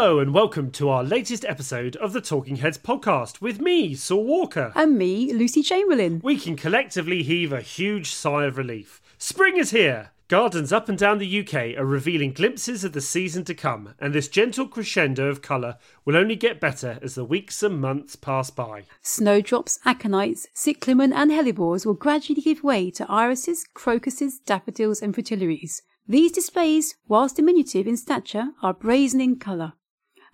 Hello, and welcome to our latest episode of the Talking Heads podcast with me, Saul Walker. And me, Lucy Chamberlain. We can collectively heave a huge sigh of relief. Spring is here! Gardens up and down the UK are revealing glimpses of the season to come, and this gentle crescendo of colour will only get better as the weeks and months pass by. Snowdrops, aconites, cyclamen, and hellebores will gradually give way to irises, crocuses, daffodils, and fritillaries. These displays, whilst diminutive in stature, are brazen in colour.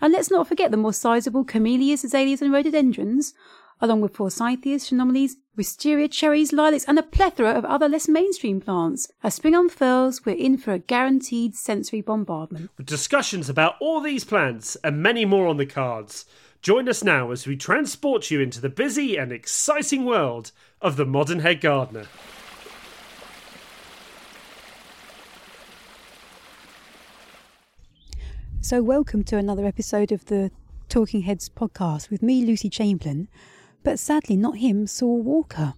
And let's not forget the more sizable camellias, azaleas, and rhododendrons, along with forsythias, phenomenes, wisteria, cherries, lilacs, and a plethora of other less mainstream plants. As spring unfurls, we're in for a guaranteed sensory bombardment. With discussions about all these plants and many more on the cards. Join us now as we transport you into the busy and exciting world of the modern head gardener. So, welcome to another episode of the Talking Heads podcast with me, Lucy Chamberlain, but sadly not him, Saul Walker.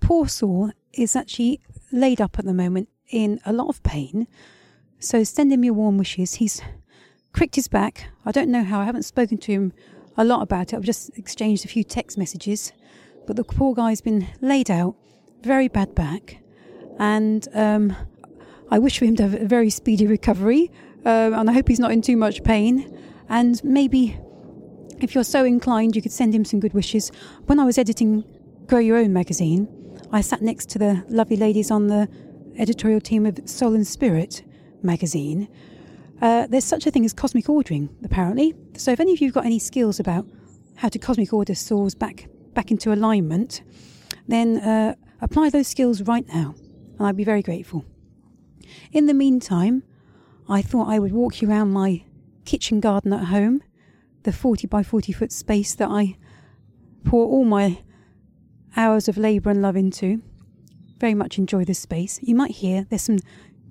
Poor Saul is actually laid up at the moment in a lot of pain, so send him your warm wishes. He's cricked his back. I don't know how, I haven't spoken to him a lot about it. I've just exchanged a few text messages, but the poor guy's been laid out, very bad back, and um, I wish for him to have a very speedy recovery uh, and I hope he's not in too much pain. And maybe, if you're so inclined, you could send him some good wishes. When I was editing Grow Your Own magazine, I sat next to the lovely ladies on the editorial team of Soul and Spirit magazine. Uh, there's such a thing as cosmic ordering, apparently. So if any of you have got any skills about how to cosmic order souls back back into alignment, then uh, apply those skills right now, and I'd be very grateful. In the meantime, I thought I would walk you around my kitchen garden at home, the 40 by 40 foot space that I pour all my hours of labour and love into. Very much enjoy this space. You might hear there's some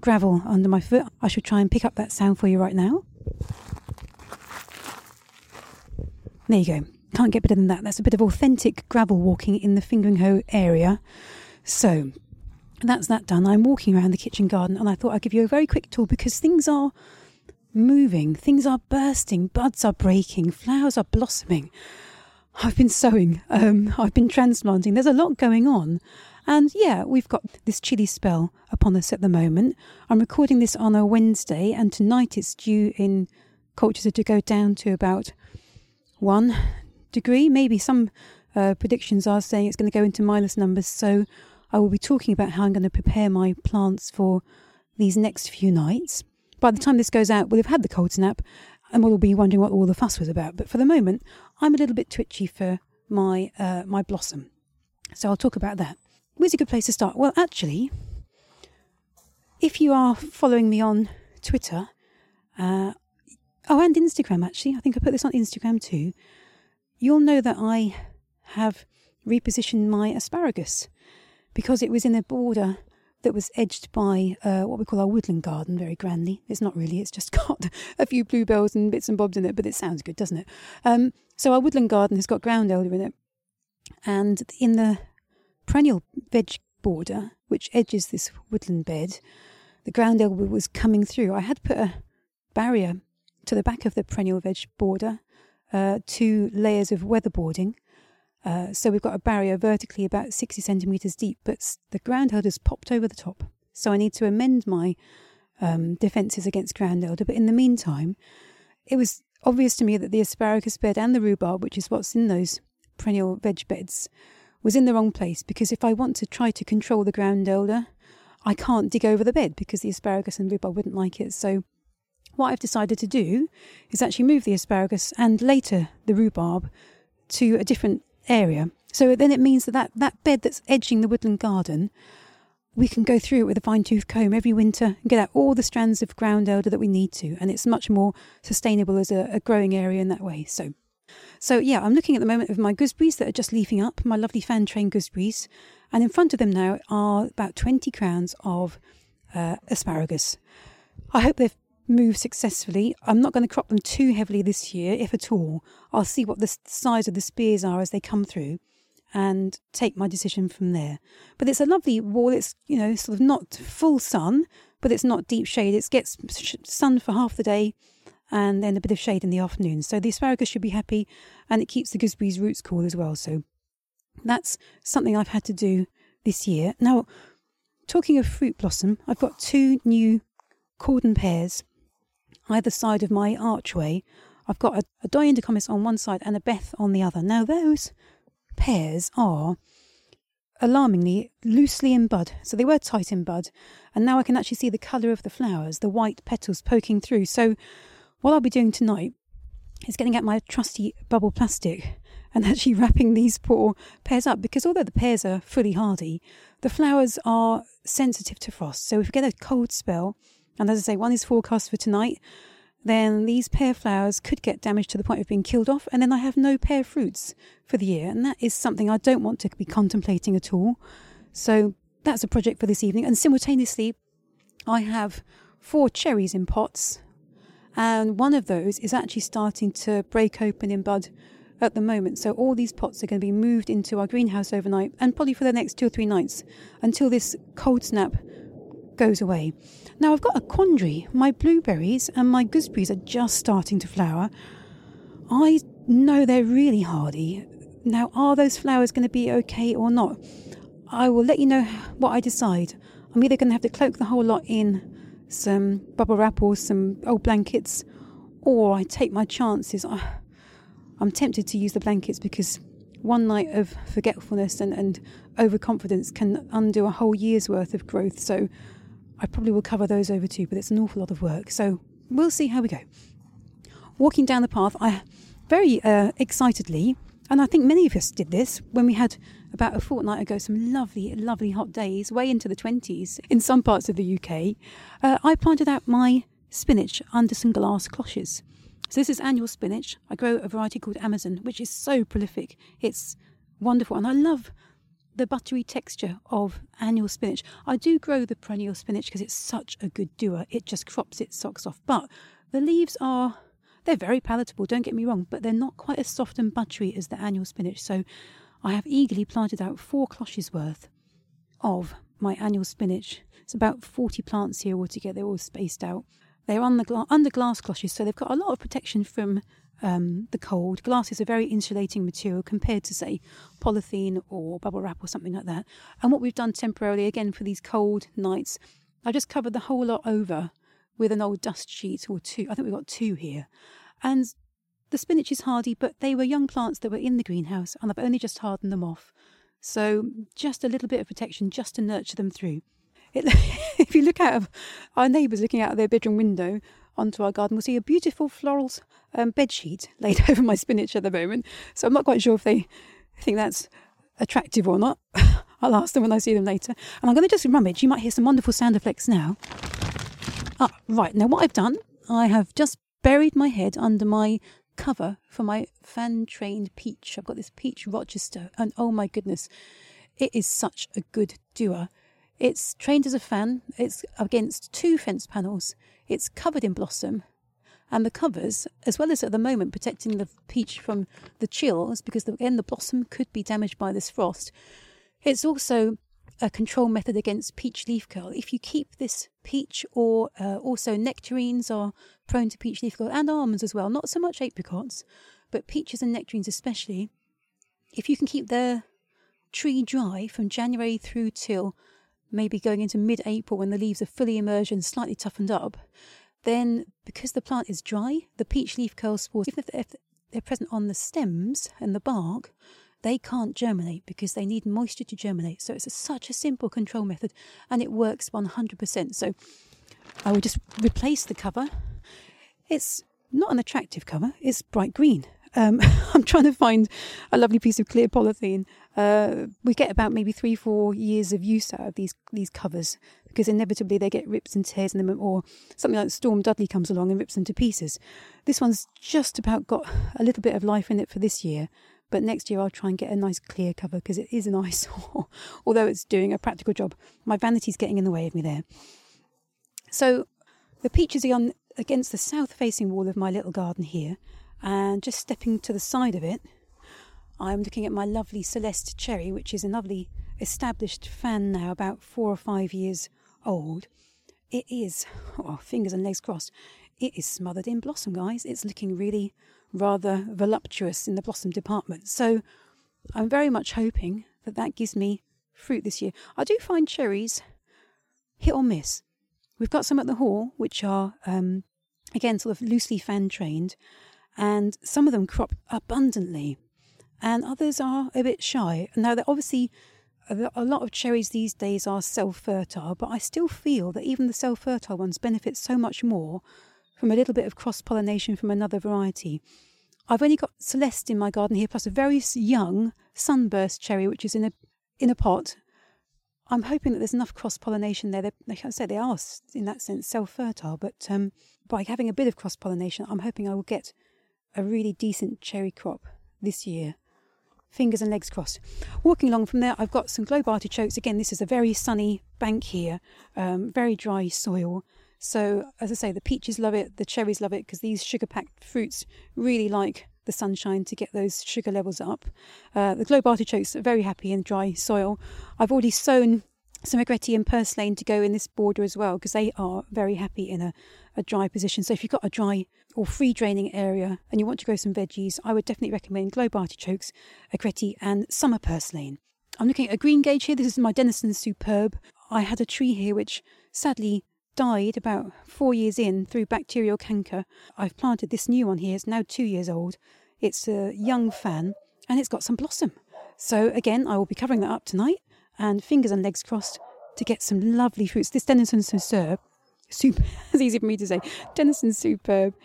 gravel under my foot. I should try and pick up that sound for you right now. There you go. Can't get better than that. That's a bit of authentic gravel walking in the Fingringhoe area. So, that's that done. I'm walking around the kitchen garden and I thought I'd give you a very quick tour because things are moving, things are bursting, buds are breaking, flowers are blossoming. I've been sowing, um, I've been transplanting. There's a lot going on. And yeah, we've got this chilly spell upon us at the moment. I'm recording this on a Wednesday, and tonight it's due in Colchester to go down to about one degree. Maybe some uh, predictions are saying it's going to go into minus numbers. So I will be talking about how I'm going to prepare my plants for these next few nights. By the time this goes out, we'll have had the cold snap and we'll be wondering what all the fuss was about. But for the moment, I'm a little bit twitchy for my uh, my blossom. So I'll talk about that. Where's a good place to start? Well, actually, if you are following me on Twitter, uh, oh, and Instagram, actually, I think I put this on Instagram too, you'll know that I have repositioned my asparagus because it was in a border that was edged by uh, what we call our woodland garden very grandly. It's not really, it's just got a few bluebells and bits and bobs in it, but it sounds good, doesn't it? Um, so our woodland garden has got ground elder in it. And in the perennial veg border, which edges this woodland bed, the ground elder was coming through. I had put a barrier to the back of the perennial veg border, uh, two layers of weatherboarding, uh, so we've got a barrier vertically about 60 centimetres deep, but the ground has popped over the top. So I need to amend my um, defences against ground elder. But in the meantime, it was obvious to me that the asparagus bed and the rhubarb, which is what's in those perennial veg beds, was in the wrong place because if I want to try to control the ground elder, I can't dig over the bed because the asparagus and rhubarb wouldn't like it. So what I've decided to do is actually move the asparagus and later the rhubarb to a different area. So then it means that, that that bed that's edging the woodland garden, we can go through it with a fine tooth comb every winter and get out all the strands of ground elder that we need to. And it's much more sustainable as a, a growing area in that way. So, so yeah, I'm looking at the moment of my gooseberries that are just leafing up, my lovely fan train gooseberries. And in front of them now are about 20 crowns of uh, asparagus. I hope they've move successfully. I'm not going to crop them too heavily this year, if at all. I'll see what the size of the spears are as they come through and take my decision from there. But it's a lovely wall. It's, you know, sort of not full sun, but it's not deep shade. It gets sun for half the day and then a bit of shade in the afternoon. So the asparagus should be happy and it keeps the gooseberries roots cool as well. So that's something I've had to do this year. Now, talking of fruit blossom, I've got two new cordon pears either side of my archway. I've got a, a Doyenné du Comice on one side and a Beth on the other. Now, those pears are alarmingly loosely in bud. So they were tight in bud, and now I can actually see the colour of the flowers, the white petals poking through. So what I'll be doing tonight is getting out my trusty bubble plastic and actually wrapping these poor pears up because although the pears are fully hardy, the flowers are sensitive to frost. So if we get a cold spell, and as I say, one is forecast for tonight, then these pear flowers could get damaged to the point of being killed off, and then I have no pear fruits for the year. And that is something I don't want to be contemplating at all. So that's a project for this evening. And simultaneously, I have four cherries in pots, and one of those is actually starting to break open in bud at the moment. So all these pots are going to be moved into our greenhouse overnight and probably for the next two or three nights until this cold snap goes away. Now I've got a quandary. My blueberries and my gooseberries are just starting to flower. I know they're really hardy. Now, are those flowers going to be okay or not? I will let you know what I decide. I'm either going to have to cloak the whole lot in some bubble wrap or some old blankets, or I take my chances. I, I'm tempted to use the blankets because one night of forgetfulness and, and overconfidence can undo a whole year's worth of growth. So I probably will cover those over too, but it's an awful lot of work. So we'll see how we go. Walking down the path, I very uh, excitedly, and I think many of us did this when we had about a fortnight ago some lovely, lovely hot days, way into the 20s in some parts of the UK. Uh, I planted out my spinach under some glass cloches. So this is annual spinach. I grow a variety called Amazon, which is so prolific. It's wonderful, and I love the buttery texture of annual spinach. I do grow the perennial spinach because it's such a good doer. It just crops its socks off. But the leaves are they're very palatable, don't get me wrong, but they're not quite as soft and buttery as the annual spinach. So I have eagerly planted out four cloches worth of my annual spinach. It's about 40 plants here altogether, they're all spaced out. They're on the gla- under glass cloches, so they've got a lot of protection from um, the cold. Glass is a very insulating material compared to, say, polythene or bubble wrap or something like that. And what we've done temporarily, again, for these cold nights, I just covered the whole lot over with an old dust sheet or two. I think we've got two here. And the spinach is hardy, but they were young plants that were in the greenhouse, and I've only just hardened them off. So just a little bit of protection just to nurture them through. It, if you look out of our neighbours looking out of their bedroom window, onto our garden, we'll see a beautiful floral um, bed sheet laid over my spinach at the moment. So I'm not quite sure if they think that's attractive or not. I'll ask them when I see them later. And I'm going to just rummage. You might hear some wonderful sound effects now. Ah, right. Now, what I've done, I have just buried my head under my cover for my fan trained peach. I've got this peach Rochester, and oh my goodness, it is such a good doer. It's trained as a fan, it's against two fence panels. It's covered in blossom, and the covers, as well as at the moment protecting the peach from the chills, because again the blossom could be damaged by this frost. It's also a control method against peach leaf curl. If you keep this peach, or uh, also nectarines are prone to peach leaf curl, and almonds as well. Not so much apricots, but peaches and nectarines especially. If you can keep the tree dry from January through till maybe going into mid April when the leaves are fully emerged and slightly toughened up, then because the plant is dry, the peach leaf curl spores, if they're present on the stems and the bark, they can't germinate because they need moisture to germinate. So it's a, such a simple control method and it works 100%. So I will just replace the cover. It's not an attractive cover, it's bright green. Um, I'm trying to find a lovely piece of clear polythene. Uh, we get about maybe three, four years of use out of these these covers because inevitably they get rips and tears in them, or something like Storm Dudley comes along and rips them to pieces. This one's just about got a little bit of life in it for this year, but next year I'll try and get a nice clear cover because it is an eyesore, although it's doing a practical job. My vanity's getting in the way of me there. So the peaches are on against the south facing wall of my little garden here, and just stepping to the side of it, I'm looking at my lovely Celeste cherry, which is a lovely established fan now, about four or five years old. it is, oh, fingers and legs crossed, it is smothered in blossom, guys. It's looking really rather voluptuous in the blossom department. So I'm very much hoping that that gives me fruit this year. I do find cherries hit or miss. We've got some at the hall, which are, um, again, sort of loosely fan trained, and some of them crop abundantly, and others are a bit shy. Now, they're obviously a lot of cherries these days are self fertile, but I still feel that even the self fertile ones benefit so much more from a little bit of cross pollination from another variety. I've only got Celeste in my garden here, plus a very young sunburst cherry, which is in a in a pot. I'm hoping that there's enough cross pollination there. They, like I say, they are in that sense self fertile, but um, by having a bit of cross pollination, I'm hoping I will get a really decent cherry crop this year fingers and legs crossed. Walking along from there, I've got some globe artichokes. Again, this is a very sunny bank here, um, very dry soil. So, as I say, the peaches love it, the cherries love it because these sugar packed fruits really like the sunshine to get those sugar levels up. Uh, the globe artichokes are very happy in dry soil. I've already sown some agretti and purslane to go in this border as well because they are very happy in a, a dry position. So if you've got a dry or free draining area and you want to grow some veggies, I would definitely recommend globe artichokes, agretti and summer purslane. I'm looking at a green gage here. This is my Denniston Superb. I had a tree here which sadly died about four years in through bacterial canker. I've planted this new one here. It's now two years old. It's a young fan and it's got some blossom. So again, I will be covering that up tonight and fingers and legs crossed to get some lovely fruits. This Denniston Superb, super, it's easy for me to say, Denniston Superb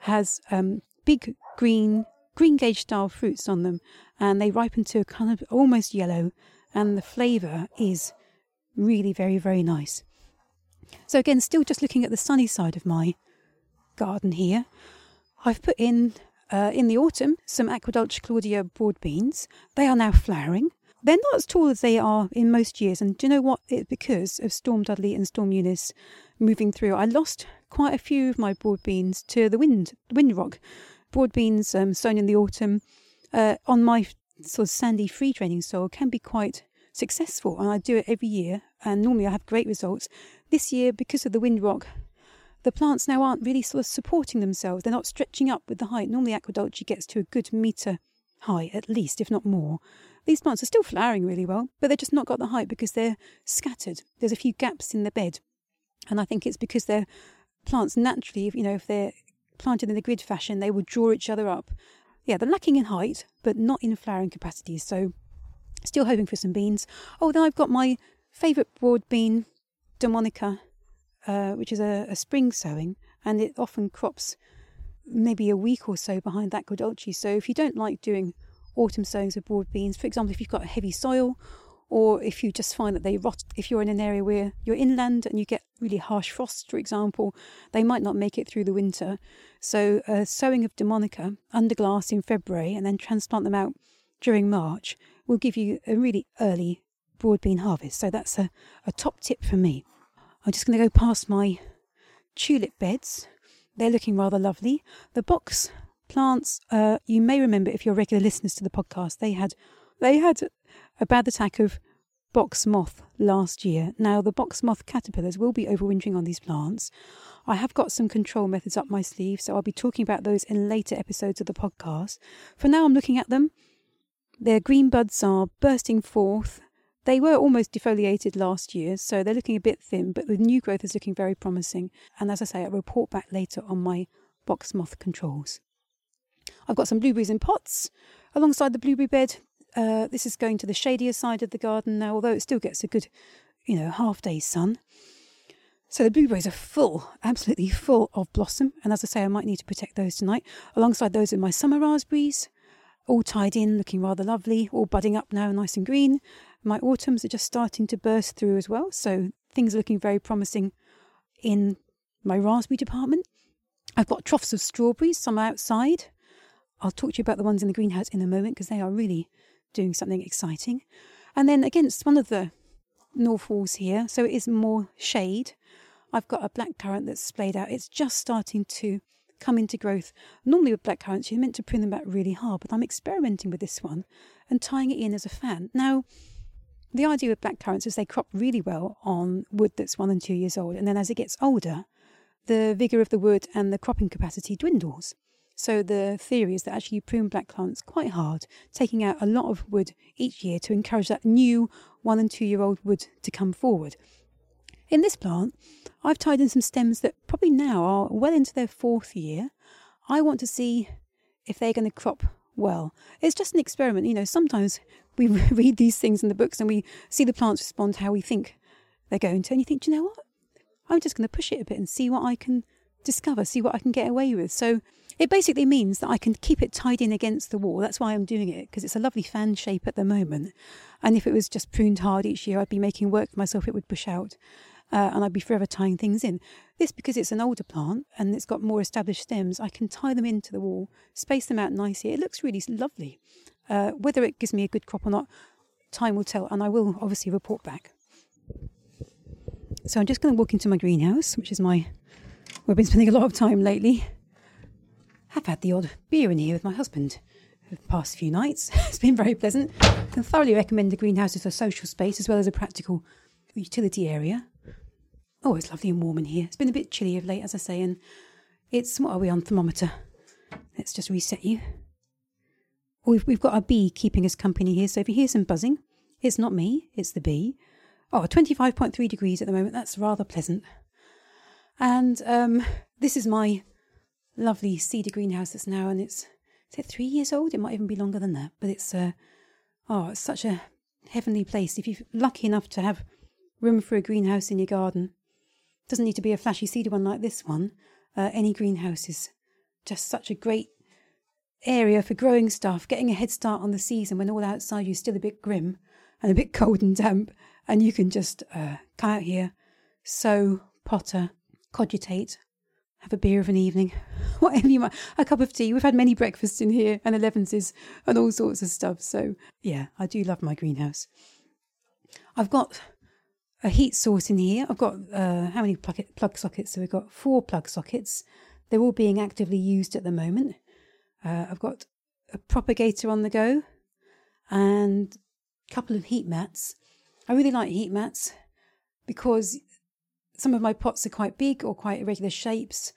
has um, big green, green gage style fruits on them and they ripen to a kind of almost yellow and the flavour is really very, very nice. So again, still just looking at the sunny side of my garden here, I've put in uh, in the autumn some Aquadulce Claudia broad beans. They are now flowering. They're not as tall as they are in most years, and do you know what? It's because of Storm Dudley and Storm Eunice moving through. I lost quite a few of my broad beans to the wind, wind rock. Broad beans um, sown in the autumn uh, on my sort of sandy free draining soil can be quite successful, and I do it every year, and normally I have great results. This year, because of the wind rock, the plants now aren't really sort of supporting themselves. They're not stretching up with the height. Normally, Aquadulce gets to a good metre high, at least, if not more. These plants are still flowering really well, but they've just not got the height because they're scattered. There's a few gaps in the bed. And I think it's because they're plants naturally, you know, if they're planted in a grid fashion, they will draw each other up. Yeah, they're lacking in height, but not in flowering capacity. So, still hoping for some beans. Oh, then I've got my favourite broad bean, De Monica, uh, which is a, a, spring sowing, and it often crops maybe a week or so behind that Aquadulce. So, if you don't like doing autumn sowings of broad beans. For example, if you've got heavy soil, or if you just find that they rot, if you're in an area where you're inland and you get really harsh frosts, for example, they might not make it through the winter. So, a sowing of De Monica under glass in February and then transplant them out during March will give you a really early broad bean harvest. So, that's a, a top tip for me. I'm just going to go past my tulip beds. They're looking rather lovely. The box plants, uh, you may remember if you're regular listeners to the podcast, they had they had a bad attack of box moth last year. Now the box moth caterpillars will be overwintering on these plants. I have got some control methods up my sleeve, so I'll be talking about those in later episodes of the podcast. For now, I'm looking at them. Their green buds are bursting forth. They were almost defoliated last year, so they're looking a bit thin, but the new growth is looking very promising. And as I say, I'll report back later on my box moth controls. I've got some blueberries in pots alongside the blueberry bed. Uh, this is going to the shadier side of the garden now, although it still gets a good, you know, half day sun. So the blueberries are full, absolutely full of blossom. And as I say, I might need to protect those tonight. Alongside those are my summer raspberries, all tied in, looking rather lovely, all budding up now, nice and green. My autumns are just starting to burst through as well. So things are looking very promising in my raspberry department. I've got troughs of strawberries, some outside, I'll talk to you about the ones in the greenhouse in a moment because they are really doing something exciting. And then against one of the north walls here, so it is more shade, I've got a black currant that's splayed out. It's just starting to come into growth. Normally with black currants, you're meant to prune them back really hard, but I'm experimenting with this one and tying it in as a fan. Now, the idea with black currants is they crop really well on wood that's one and two years old, and then as it gets older, the vigour of the wood and the cropping capacity dwindles. So the theory is that actually you prune black currants quite hard, taking out a lot of wood each year to encourage that new one and two year old wood to come forward. In this plant, I've tied in some stems that probably now are well into their fourth year. I want to see if they're going to crop well. It's just an experiment. You know, sometimes we read these things in the books and we see the plants respond how we think they're going to. And you think, you know what? I'm just going to push it a bit and see what I can discover, see what I can get away with. So it basically means that I can keep it tied in against the wall. That's why I'm doing it, because it's a lovely fan shape at the moment. And if it was just pruned hard each year, I'd be making work for myself, it would push out. Uh, and I'd be forever tying things in. This, because it's an older plant and it's got more established stems, I can tie them into the wall, space them out nicely. It looks really lovely. Uh, whether it gives me a good crop or not, time will tell, and I will obviously report back. So I'm just going to walk into my greenhouse, which is my where I've been spending a lot of time lately. I've had the odd beer in here with my husband the past few nights. it's been very pleasant. I can thoroughly recommend the greenhouse as a social space as well as a practical utility area. Oh, it's lovely and warm in here. It's been a bit chilly of late, as I say, and it's what are we on thermometer? Let's just reset you. We've, we've got a bee keeping us company here, so if you hear some buzzing, it's not me, it's the bee. Oh, 25.3 degrees at the moment, that's rather pleasant. And um, this is my lovely cedar greenhouse that's now, and it's, is it three years old? It might even be longer than that, but it's, uh, oh, it's such a heavenly place. If you're lucky enough to have room for a greenhouse in your garden, doesn't need to be a flashy cedar one like this one. Uh, any greenhouse is just such a great area for growing stuff, getting a head start on the season when all outside you're still a bit grim and a bit cold and damp, and you can just uh, come out here, sow, potter, cogitate, have a beer of an evening, whatever you want, a cup of tea. We've had many breakfasts in here and elevenses and all sorts of stuff. So yeah, I do love my greenhouse. I've got a heat source in here. I've got uh, how many plug, plug sockets? So we've got four plug sockets. They're all being actively used at the moment. Uh, I've got a propagator on the go and a couple of heat mats. I really like heat mats because some of my pots are quite big or quite irregular shapes.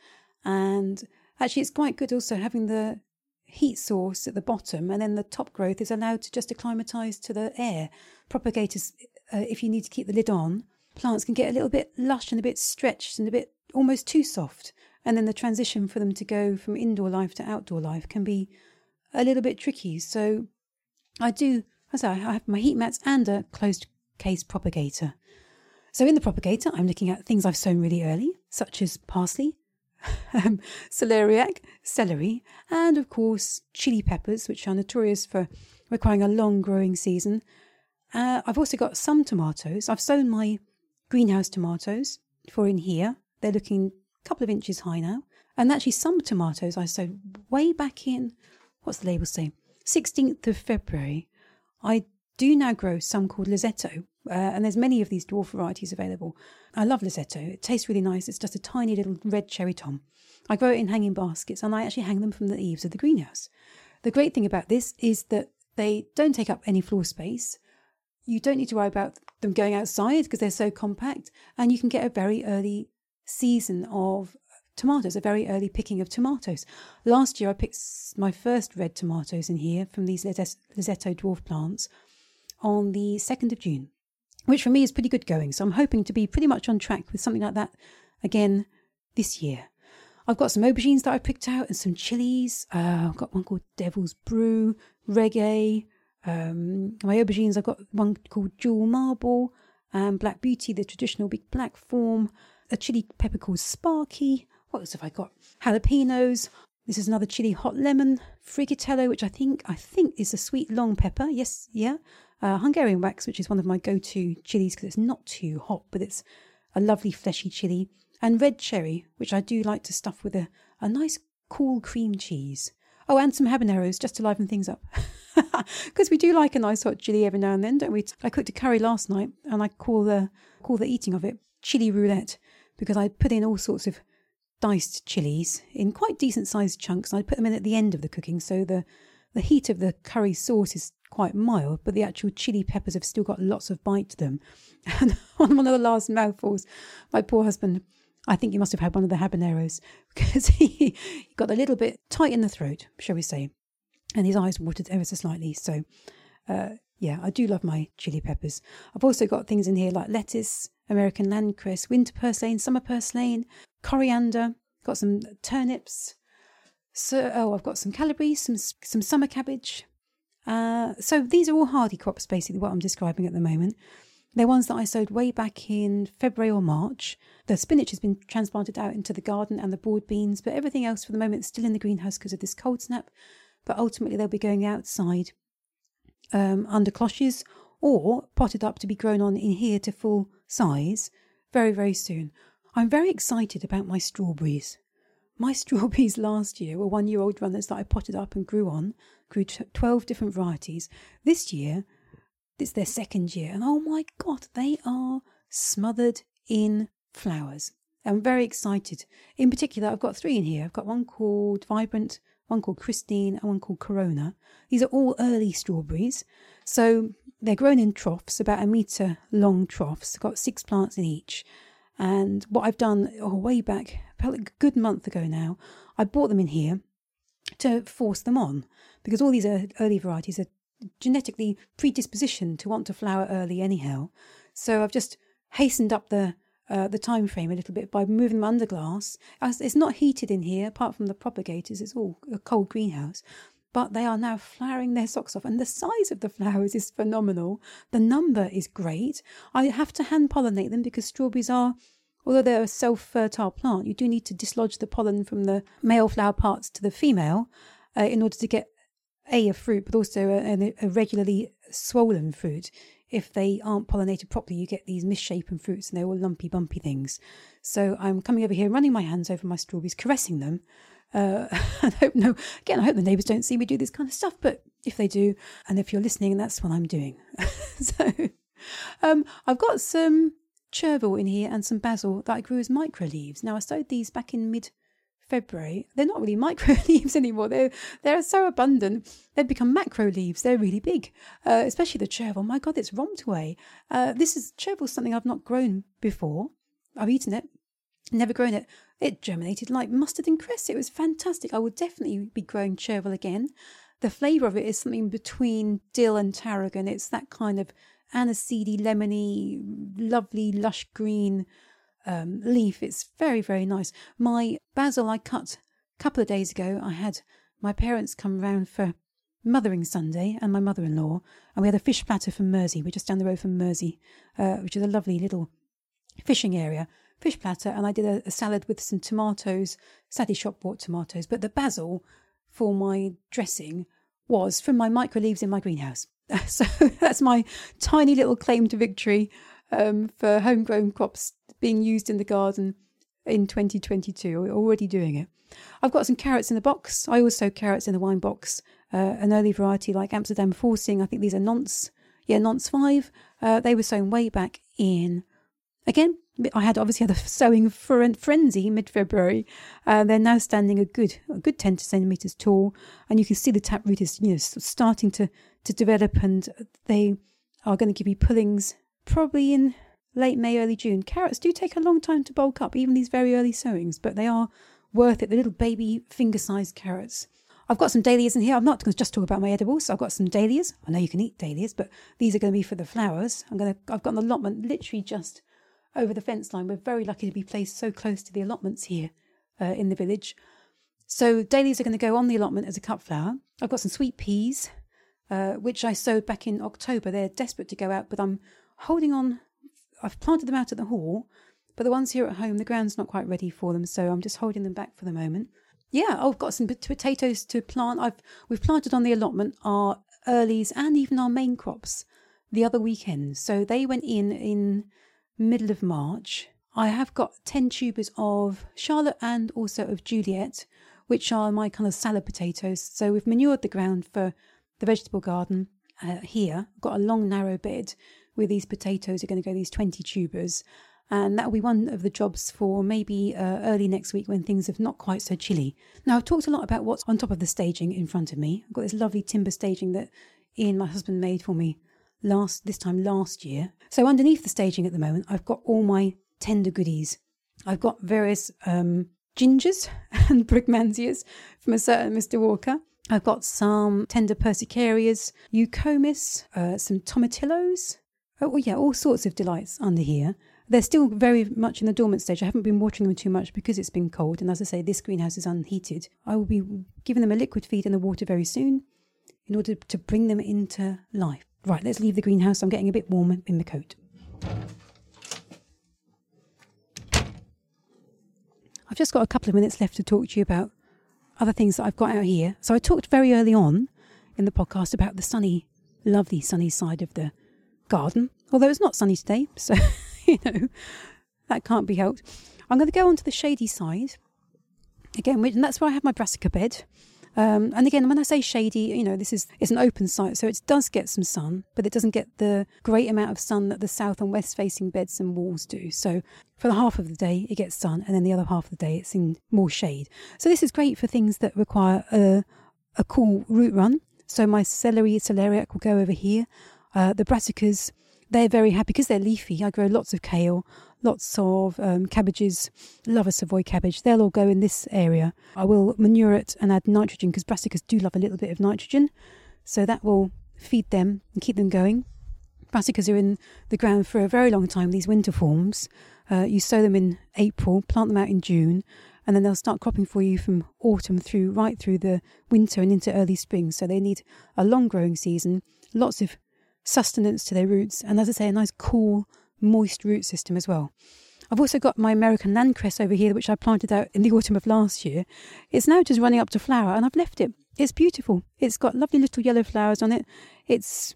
And actually, it's quite good also having the heat source at the bottom and then the top growth is allowed to just acclimatise to the air. Propagators uh, if you need to keep the lid on, plants can get a little bit lush and a bit stretched and a bit almost too soft. And then the transition for them to go from indoor life to outdoor life can be a little bit tricky. So I do, as I, I have my heat mats and a closed case propagator. So in the propagator, I'm looking at things I've sown really early, such as parsley, um, celeriac, celery, and of course chili peppers, which are notorious for requiring a long growing season uh, I've also got some tomatoes. I've sown my greenhouse tomatoes for in here. They're looking a couple of inches high now. And actually, some tomatoes I sowed way back in, what's the label say? 16th of February. I do now grow some called Losetto, uh, and there's many of these dwarf varieties available. I love Losetto. It tastes really nice. It's just a tiny little red cherry tom. I grow it in hanging baskets, and I actually hang them from the eaves of the greenhouse. The great thing about this is that they don't take up any floor space you don't need to worry about them going outside because they're so compact, and you can get a very early season of tomatoes, a very early picking of tomatoes. Last year, I picked my first red tomatoes in here from these Losetto dwarf plants on the 2nd of June, which for me is pretty good going. So I'm hoping to be pretty much on track with something like that again this year. I've got some aubergines that I picked out and some chilies. Uh, I've got one called Devil's Brew, Reggae, um, my aubergines, I've got one called Jewel Marble, and Black Beauty, the traditional big black form, a chili pepper called Sparky. What else have I got? Jalapenos. This is another chili hot lemon, Friggitello, which I think I think is a sweet long pepper. Yes, yeah. Uh, Hungarian wax, which is one of my go-to chilies because it's not too hot, but it's a lovely fleshy chili. And red cherry, which I do like to stuff with a, a nice cool cream cheese. Oh, and some habaneros just to liven things up. Because we do like a nice hot chili every now and then, don't we? I cooked a curry last night and I call the call the eating of it chili roulette because I put in all sorts of diced chilies in quite decent sized chunks and I put them in at the end of the cooking so the the heat of the curry sauce is quite mild, but the actual chili peppers have still got lots of bite to them. And on one of the last mouthfuls, my poor husband, I think he must have had one of the habaneros because he got a little bit tight in the throat, shall we say, and his eyes watered ever so slightly. So, uh, yeah, I do love my chili peppers. I've also got things in here like lettuce, American landcress, winter purslane, summer purslane, coriander, got some turnips. So, oh, I've got some calabrese, some some summer cabbage. Uh, so these are all hardy crops, basically what I'm describing at the moment. They're ones that I sowed way back in February or March. The spinach has been transplanted out into the garden and the broad beans, but everything else for the moment is still in the greenhouse because of this cold snap. But ultimately, they'll be going outside um, under cloches or potted up to be grown on in here to full size very, very soon. I'm very excited about my strawberries. My strawberries last year were one year old runners that I potted up and grew on, grew 12 different varieties. This year, it's their second year, and oh my god, they are smothered in flowers. I'm very excited. In particular, I've got three in here. I've got one called Vibrant, one called Christine, and one called Corona. These are all early strawberries. So they're grown in troughs, about a metre long troughs. I've got six plants in each. And what I've done oh, way back, about a good month ago now, I bought them in here to force them on because all these early varieties are genetically predispositioned to want to flower early anyhow. So I've just hastened up the uh, the time frame a little bit by moving them under glass. It's not heated in here, apart from the propagators. It's all a cold greenhouse. But they are now flowering their socks off, and the size of the flowers is phenomenal. The number is great. I have to hand pollinate them because strawberries are, although they're a self fertile plant, you do need to dislodge the pollen from the male flower parts to the female uh, in order to get a, a fruit, but also a, a regularly swollen fruit. If they aren't pollinated properly, you get these misshapen fruits and they're all lumpy, bumpy things. So I'm coming over here, running my hands over my strawberries, caressing them. Uh, I hope no, again, I hope the neighbours don't see me do this kind of stuff, but if they do, and if you're listening, that's what I'm doing. so um, I've got some chervil in here and some basil that I grew as micro leaves. Now I sowed these back in mid February, they're not really micro leaves anymore. They're they're so abundant. They've become macro leaves. They're really big, uh, especially the chervil. My God, it's romped away. Uh, this is chervil, something I've not grown before. I've eaten it, never grown it. It germinated like mustard and cress. It was fantastic. I would definitely be growing chervil again. The flavour of it is something between dill and tarragon. It's that kind of aniseedy, lemony, lovely, lush green um, leaf. It's very, very nice. My basil I cut a couple of days ago. I had my parents come round for Mothering Sunday and my mother in law, and we had a fish platter from Mersey. We're just down the road from Mersey, uh, which is a lovely little fishing area. Fish platter, and I did a, a salad with some tomatoes. Sadly, shop bought tomatoes, but the basil for my dressing was from my micro leaves in my greenhouse. so that's my tiny little claim to victory um, for homegrown crops being used in the garden in 2022. We're already doing it. I've got some carrots in the box. I also carrots in the wine box. Uh, an early variety like Amsterdam Forcing. I think these are Nantes. Yeah, Nantes five. Uh, they were sown way back in. Again, I had obviously had a sowing frenzy mid February. Uh, they're now standing a good, a good ten centimeters tall, and you can see the taproot is you know starting to to develop, and they are going to give me pullings probably in late May, early June. Carrots do take a long time to bulk up, even these very early sowings, but they are worth it. The little baby finger sized carrots. I've got some dahlias in here. I'm not going to just talk about my edibles. I've got some dahlias. I know you can eat dahlias, but these are going to be for the flowers. I'm going to. I've got an allotment literally just over the fence line. We're very lucky to be placed so close to the allotments here uh, in the village. So dahlias are going to go on the allotment as a cut flower. I've got some sweet peas, uh, which I sowed back in October. They're desperate to go out, but I'm holding on. I've planted them out at the hall, but the ones here at home, the ground's not quite ready for them, so I'm just holding them back for the moment. Yeah, I've got some potatoes to plant. I've we've planted on the allotment our earlies and even our main crops the other weekend. So they went in in middle of March. I have got 10 tubers of Charlotte and also of Juliet, which are my kind of salad potatoes. So we've manured the ground for the vegetable garden uh, here. I've got a long, narrow bed where these potatoes are going to go, these 20 tubers. And that will be one of the jobs for maybe uh, early next week when things are not quite so chilly. Now, I've talked a lot about what's on top of the staging in front of me. I've got this lovely timber staging that Ian, my husband, made for me last this time last year. So underneath the staging at the moment, I've got all my tender goodies. I've got various um, gingers and brugmansias from a certain Mr. Walker. I've got some tender persicarias, eucomis, uh, some tomatillos. Oh, yeah, all sorts of delights under here. They're still very much in the dormant stage. I haven't been watering them too much because it's been cold. And as I say, this greenhouse is unheated. I will be giving them a liquid feed in the water very soon in order to bring them into life. Right, let's leave the greenhouse. I'm getting a bit warmer in the coat. I've just got a couple of minutes left to talk to you about other things that I've got out here. So I talked very early on in the podcast about the sunny, lovely sunny side of the garden, although it's not sunny today. So you know, that can't be helped. I'm going to go on to the shady side again, and that's where I have my brassica bed. Um, and again, when I say shady, you know, this is it's an open site, so it does get some sun, but it doesn't get the great amount of sun that the south and west facing beds and walls do. So for the half of the day, it gets sun, and then the other half of the day, it's in more shade. So this is great for things that require a, a cool root run. So my celery celeriac will go over here. Uh, the brassicas they're very happy because they're leafy. I grow lots of kale, lots of um, cabbages, love a Savoy cabbage. They'll all go in this area. I will manure it and add nitrogen because brassicas do love a little bit of nitrogen. So that will feed them and keep them going. Brassicas are in the ground for a very long time, these winter forms. Uh, you sow them in April, plant them out in June, and then they'll start cropping for you from autumn through right through the winter and into early spring. So they need a long growing season, lots of sustenance to their roots, and as I say, a nice cool, moist root system as well. I've also got my American landcress over here, which I planted out in the autumn of last year. It's now just running up to flower, and I've left it. It's beautiful. It's got lovely little yellow flowers on it. It's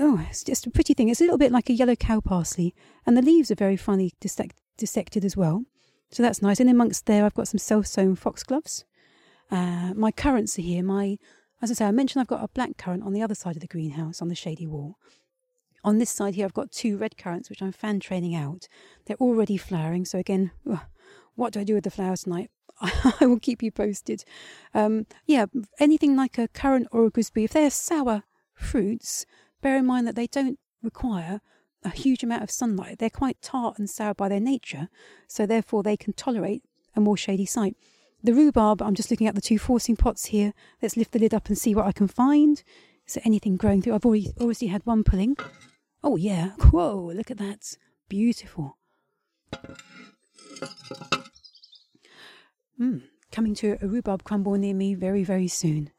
oh, it's just a pretty thing. It's a little bit like a yellow cow parsley, and the leaves are very finely dissect- dissected as well. So that's nice. And amongst there, I've got some self-sown foxgloves. Uh, my currants are here. My as I say, I mentioned I've got a black currant on the other side of the greenhouse on the shady wall. On this side here, I've got two red currants, which I'm fan training out. They're already flowering, so again, what do I do with the flowers tonight? I will keep you posted. Um, yeah, anything like a currant or a gooseberry, if they're sour fruits, bear in mind that they don't require a huge amount of sunlight. They're quite tart and sour by their nature, so therefore they can tolerate a more shady site. The rhubarb, I'm just looking at the two forcing pots here. Let's lift the lid up and see what I can find. Is there anything growing through? I've already obviously had one pulling. Oh yeah. Whoa, look at that. Beautiful. Hmm. Coming to a rhubarb crumble near me very, very soon.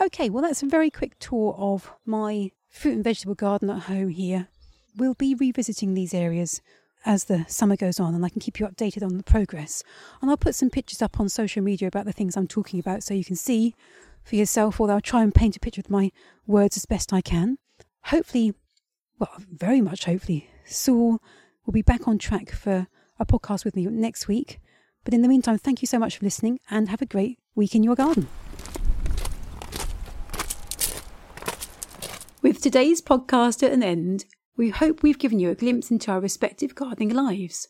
Okay, well that's a very quick tour of my fruit and vegetable garden at home here. We'll be revisiting these areas as the summer goes on and I can keep you updated on the progress. And I'll put some pictures up on social media about the things I'm talking about so you can see for yourself, although I'll try and paint a picture with my words as best I can. Hopefully, well, very much hopefully, Saul will be back on track for a podcast with me next week. But in the meantime, thank you so much for listening and have a great week in your garden. With today's podcast at an end, we hope we've given you a glimpse into our respective gardening lives.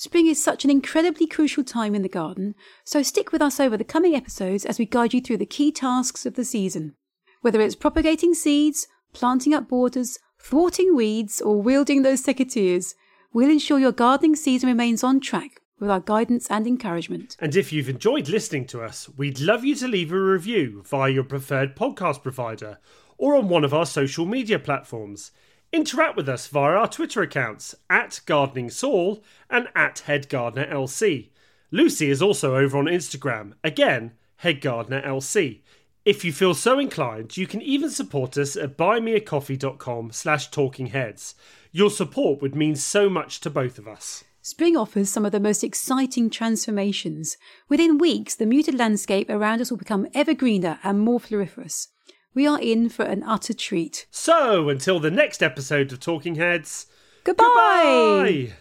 Spring is such an incredibly crucial time in the garden, so stick with us over the coming episodes as we guide you through the key tasks of the season. Whether it's propagating seeds, planting up borders, thwarting weeds, or wielding those secateurs, we'll ensure your gardening season remains on track with our guidance and encouragement. And if you've enjoyed listening to us, we'd love you to leave a review via your preferred podcast provider or on one of our social media platforms. Interact with us via our Twitter accounts at Gardening Saul and at Head Gardener LC. Lucy is also over on Instagram, again, Head Gardener LC. If you feel so inclined, you can even support us at buymeacoffee.com slash talkingheads. Your support would mean so much to both of us. Spring offers some of the most exciting transformations. Within weeks, the muted landscape around us will become ever greener and more floriferous we are in for an utter treat. So, until the next episode of Talking Heads, goodbye. goodbye.